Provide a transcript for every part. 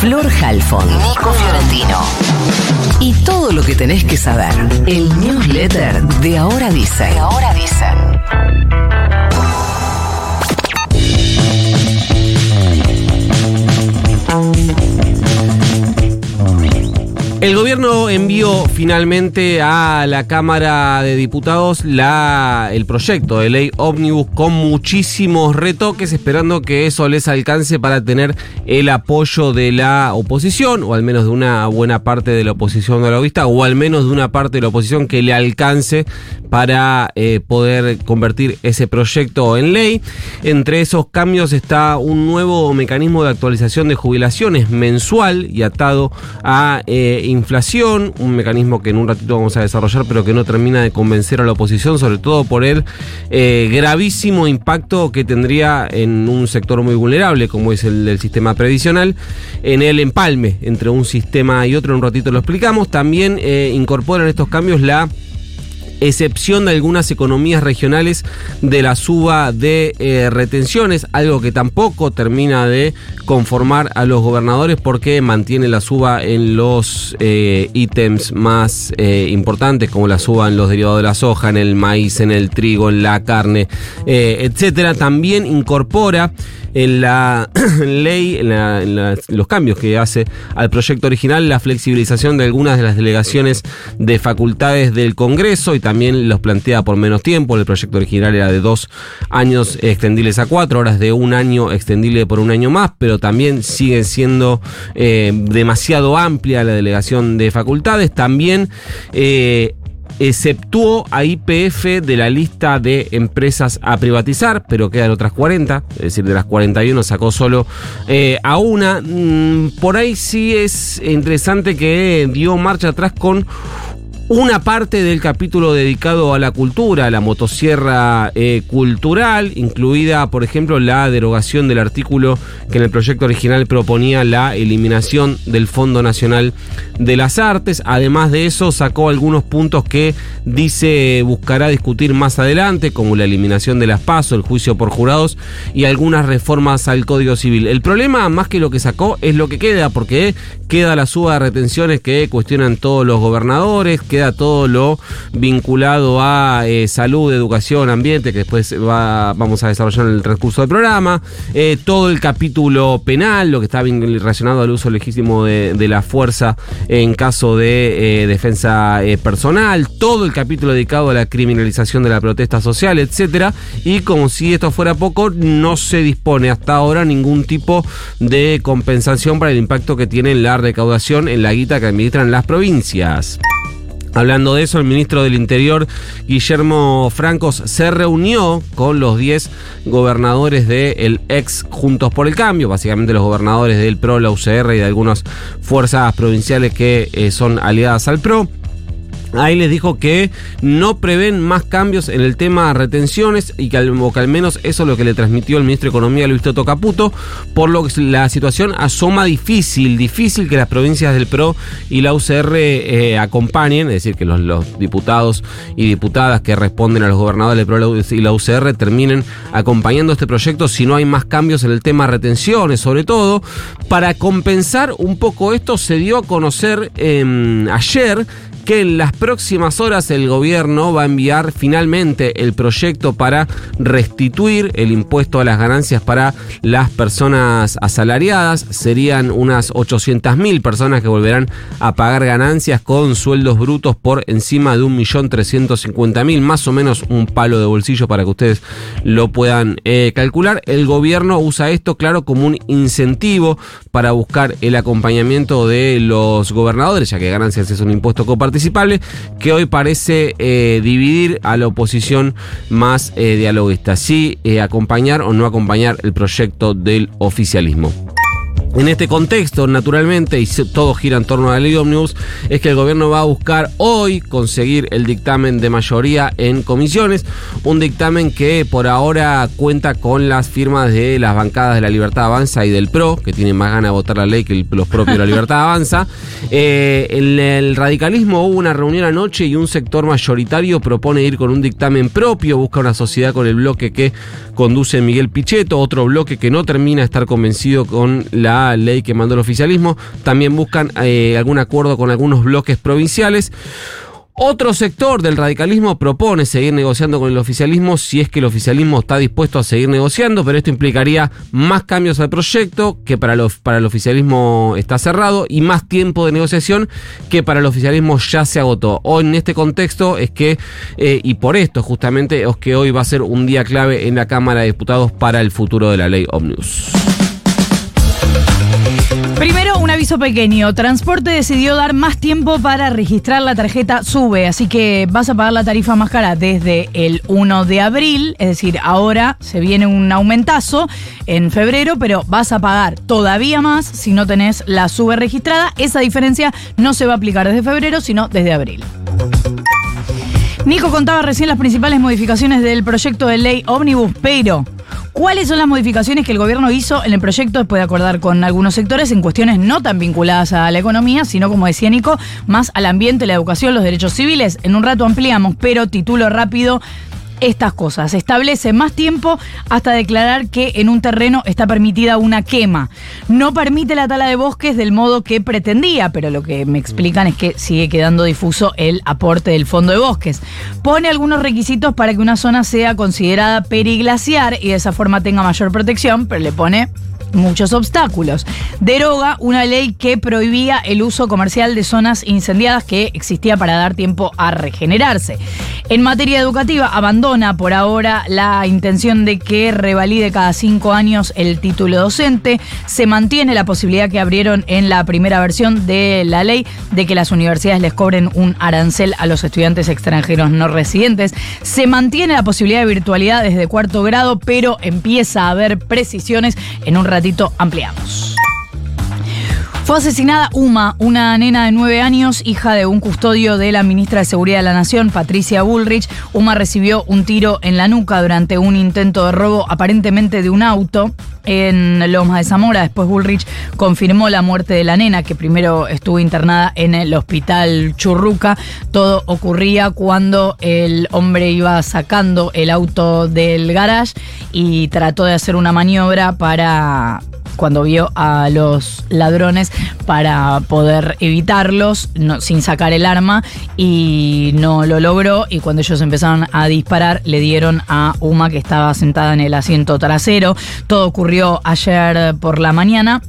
Flor Halfon, Nico Fiorentino. Y todo lo que tenés que saber. El newsletter de Ahora Dice. Ahora Dice. El gobierno envió finalmente a la Cámara de Diputados la, el proyecto de ley ómnibus con muchísimos retoques, esperando que eso les alcance para tener el apoyo de la oposición, o al menos de una buena parte de la oposición vista, o al menos de una parte de la oposición que le alcance para eh, poder convertir ese proyecto en ley. Entre esos cambios está un nuevo mecanismo de actualización de jubilaciones mensual y atado a eh, inflación, un mecanismo que en un ratito vamos a desarrollar, pero que no termina de convencer a la oposición, sobre todo por el eh, gravísimo impacto que tendría en un sector muy vulnerable, como es el del sistema previsional, en el empalme entre un sistema y otro, en un ratito lo explicamos. También eh, incorporan estos cambios la excepción de algunas economías regionales de la suba de eh, retenciones, algo que tampoco termina de conformar a los gobernadores porque mantiene la suba en los eh, ítems más eh, importantes, como la suba en los derivados de la soja, en el maíz, en el trigo, en la carne, etcétera. También incorpora en la ley, en, los cambios que hace al proyecto original, la flexibilización de algunas de las delegaciones de facultades del Congreso y también los plantea por menos tiempo. El proyecto original era de dos años extendibles a cuatro, horas de un año extendible por un año más, pero también sigue siendo eh, demasiado amplia la delegación de facultades. También eh, exceptuó a IPF de la lista de empresas a privatizar, pero quedan otras 40, es decir, de las 41 sacó solo eh, a una. Mm, por ahí sí es interesante que dio marcha atrás con una parte del capítulo dedicado a la cultura, la motosierra eh, cultural, incluida, por ejemplo, la derogación del artículo que en el proyecto original proponía la eliminación del Fondo Nacional de las Artes. Además de eso, sacó algunos puntos que dice buscará discutir más adelante, como la eliminación de las PASO, el juicio por jurados y algunas reformas al Código Civil. El problema, más que lo que sacó, es lo que queda, porque queda la suba de retenciones que cuestionan todos los gobernadores, todo lo vinculado a eh, salud, educación, ambiente, que después va, vamos a desarrollar en el recurso del programa, eh, todo el capítulo penal, lo que está relacionado al uso legítimo de, la fuerza en caso de eh, defensa personal, todo el capítulo dedicado a la criminalización de la protesta social, etcétera, y como si esto fuera poco, no se dispone hasta ahora ningún tipo de compensación para el impacto que tiene la recaudación en la guita que administran las provincias. Hablando de eso, el ministro del Interior, Guillermo Francos, se reunió con los 10 gobernadores del ex Juntos por el Cambio, básicamente los gobernadores del PRO, la UCR y de algunas fuerzas provinciales que eh, son aliadas al PRO. Ahí les dijo que no prevén más cambios en el tema retenciones y que al, menos eso es lo que le transmitió el ministro de Economía Luis Toto Caputo, por lo que la situación asoma difícil, difícil que las provincias del PRO y la UCR eh, acompañen, es decir, que los, diputados y diputadas que responden a los gobernadores del PRO y la UCR terminen acompañando este proyecto si no hay más cambios en el tema retenciones, sobre todo. Para compensar un poco esto se dio a conocer em, ayer que en las próximas horas el gobierno va a enviar finalmente el proyecto para restituir el impuesto a las ganancias para las personas asalariadas. Serían unas 800.000 personas que volverán a pagar ganancias con sueldos brutos por encima de 1.350.000, más o menos un palo de bolsillo para que ustedes lo puedan eh, calcular. El gobierno usa esto, claro, como un incentivo para buscar el acompañamiento de los gobernadores, ya que ganancias es un impuesto que hoy parece eh, dividir a la oposición más eh, dialoguista. Si eh, acompañar o no acompañar el proyecto del oficialismo. En este contexto, naturalmente, y todo gira en torno a la ley Omnibus, es que el gobierno va a buscar hoy conseguir el dictamen de mayoría en comisiones, un dictamen que por ahora cuenta con las firmas de las bancadas de la Libertad Avanza y del PRO, que tienen más ganas de votar la ley que los propios de la Libertad Avanza. Eh, en el radicalismo hubo una reunión anoche y un sector mayoritario propone ir con un dictamen propio, busca una sociedad con el bloque que conduce Miguel Pichetto, otro bloque que no termina de estar convencido con la la ley que mandó el oficialismo. También buscan eh, algún acuerdo con algunos bloques provinciales. Otro sector del radicalismo propone seguir negociando con el oficialismo si es que el oficialismo está dispuesto a seguir negociando, pero esto implicaría más cambios al proyecto, que para, para el oficialismo está cerrado, y más tiempo de negociación que para el oficialismo ya se agotó. Hoy en este contexto es que, eh, y por esto justamente, es que hoy va a ser un día clave en la Cámara de Diputados para el futuro de la ley Omnibus. Primero, un aviso pequeño. Transporte decidió dar más tiempo para registrar la tarjeta SUBE, así que vas a pagar la tarifa más cara desde el 1 de abril, es decir, ahora se viene un aumentazo en febrero, pero vas a pagar todavía más si no tenés la SUBE registrada. Esa diferencia no se va a aplicar desde febrero, sino desde abril. Nico contaba recién las principales modificaciones del proyecto de ley Omnibus, pero ¿Cuáles son las modificaciones que el gobierno hizo en el proyecto después de acordar con algunos sectores en cuestiones no tan vinculadas a la economía, sino, como decía Nico, más al ambiente, la educación, los derechos civiles? En un rato ampliamos, pero título rápido estas cosas. Establece más tiempo hasta declarar que en un terreno está permitida una quema. No permite la tala de bosques del modo que pretendía, pero lo que me explican es que sigue quedando difuso el aporte del fondo de bosques. Pone algunos requisitos para que una zona sea considerada periglaciar y de esa forma tenga mayor protección, pero le pone muchos obstáculos. Deroga una ley que prohibía el uso comercial de zonas incendiadas que existía para dar tiempo a regenerarse. En materia educativa, abandona por ahora la intención de que revalide cada cinco años el título docente. Se mantiene la posibilidad que abrieron en la primera versión de la ley de que las universidades les cobren un arancel a los estudiantes extranjeros no residentes. Se mantiene la posibilidad de virtualidad desde cuarto grado, pero empieza a haber precisiones en un ratito ampliamos. Fue asesinada Uma, una nena de nueve años, hija de un custodio de la ministra de Seguridad de la Nación, Patricia Bullrich. Uma recibió un tiro en la nuca durante un intento de robo aparentemente de un auto en Lomas de Zamora. Después Bullrich confirmó la muerte de la nena, que primero estuvo internada en el hospital Churruca. Todo ocurría cuando el hombre iba sacando el auto del garage y trató de hacer una maniobra para cuando vio a los ladrones para poder evitarlos sin sacar el arma y no lo logró y cuando ellos empezaron a disparar le dieron a Uma que estaba sentada en el asiento trasero. Todo ocurrió ayer por la mañana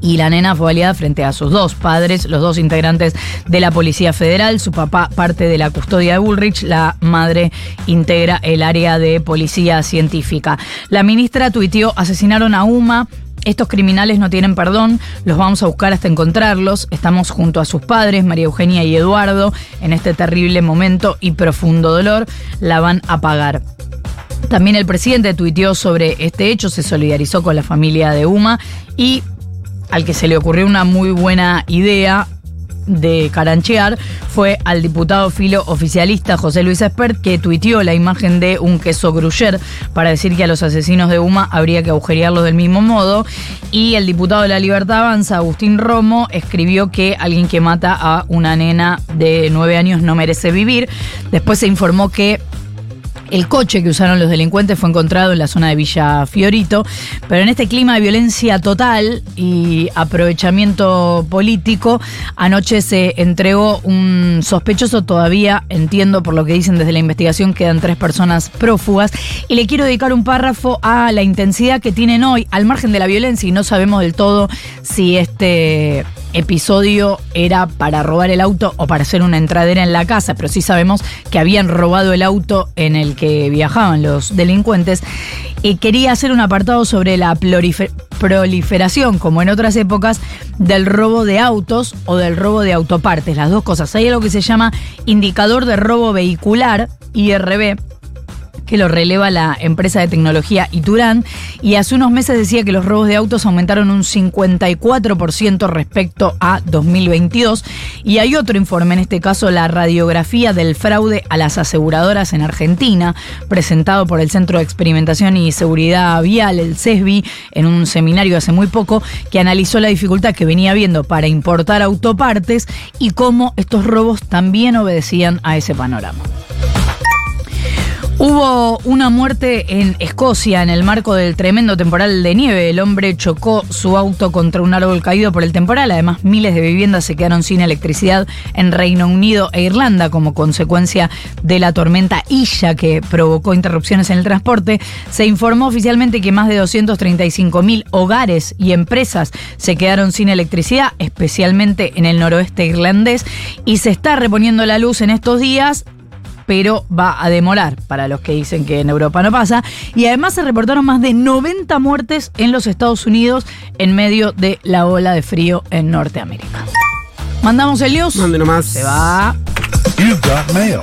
y la nena fue validada frente a sus dos padres, los dos integrantes de la Policía Federal. Su papá parte de la custodia de Bullrich, la madre integra el área de policía científica. La ministra tuiteó, asesinaron a Uma, estos criminales no tienen perdón, los vamos a buscar hasta encontrarlos. Estamos junto a sus padres, María Eugenia y Eduardo, en este terrible momento y profundo dolor. La van a pagar. También el presidente tuiteó sobre este hecho, se solidarizó con la familia de Uma y al que se le ocurrió una muy buena idea, de caranchear fue al diputado filo oficialista José Luis Espert, que tuiteó la imagen de un queso gruyère para decir que a los asesinos de UMA habría que agujerearlos del mismo modo. Y el diputado de la Libertad Avanza, Agustín Romo, escribió que alguien que mata a una nena de nueve años no merece vivir. Después se informó que el coche que usaron los delincuentes fue encontrado en la zona de Villa Fiorito, pero en este clima de violencia total y aprovechamiento político, anoche se entregó un sospechoso, todavía entiendo por lo que dicen desde la investigación, quedan tres personas prófugas, y le quiero dedicar un párrafo a la intensidad que tienen hoy, al margen de la violencia, y no sabemos del todo si este episodio era para robar el auto o para hacer una entradera en la casa, pero sí sabemos que habían robado el auto en el que viajaban los delincuentes. Y quería hacer un apartado sobre la proliferación, como en otras épocas, del robo de autos o del robo de autopartes, las dos cosas. Hay algo que se llama indicador de robo vehicular, IRB, que lo releva la empresa de tecnología Iturán, y hace unos meses decía que los robos de autos aumentaron un 54% respecto a 2022. Y hay otro informe, en este caso la radiografía del fraude a las aseguradoras en Argentina, presentado por el Centro de Experimentación y Seguridad Vial, el CESBI, en un seminario hace muy poco, que analizó la dificultad que venía habiendo para importar autopartes y cómo estos robos también obedecían a ese panorama. Hubo una muerte en Escocia en el marco del tremendo temporal de nieve. El hombre chocó su auto contra un árbol caído por el temporal. Además, miles de viviendas se quedaron sin electricidad en Reino Unido e Irlanda como consecuencia de la tormenta Isha que provocó interrupciones en el transporte. Se informó oficialmente que más de 235 mil hogares y empresas se quedaron sin electricidad, especialmente en el noroeste irlandés, y se está reponiendo la luz en estos días pero va a demorar para los que dicen que en Europa no pasa. Y además se reportaron más de 90 muertes en los Estados Unidos en medio de la ola de frío en Norteamérica. Mandamos el news. Mande nomás. Se va. You've got mail.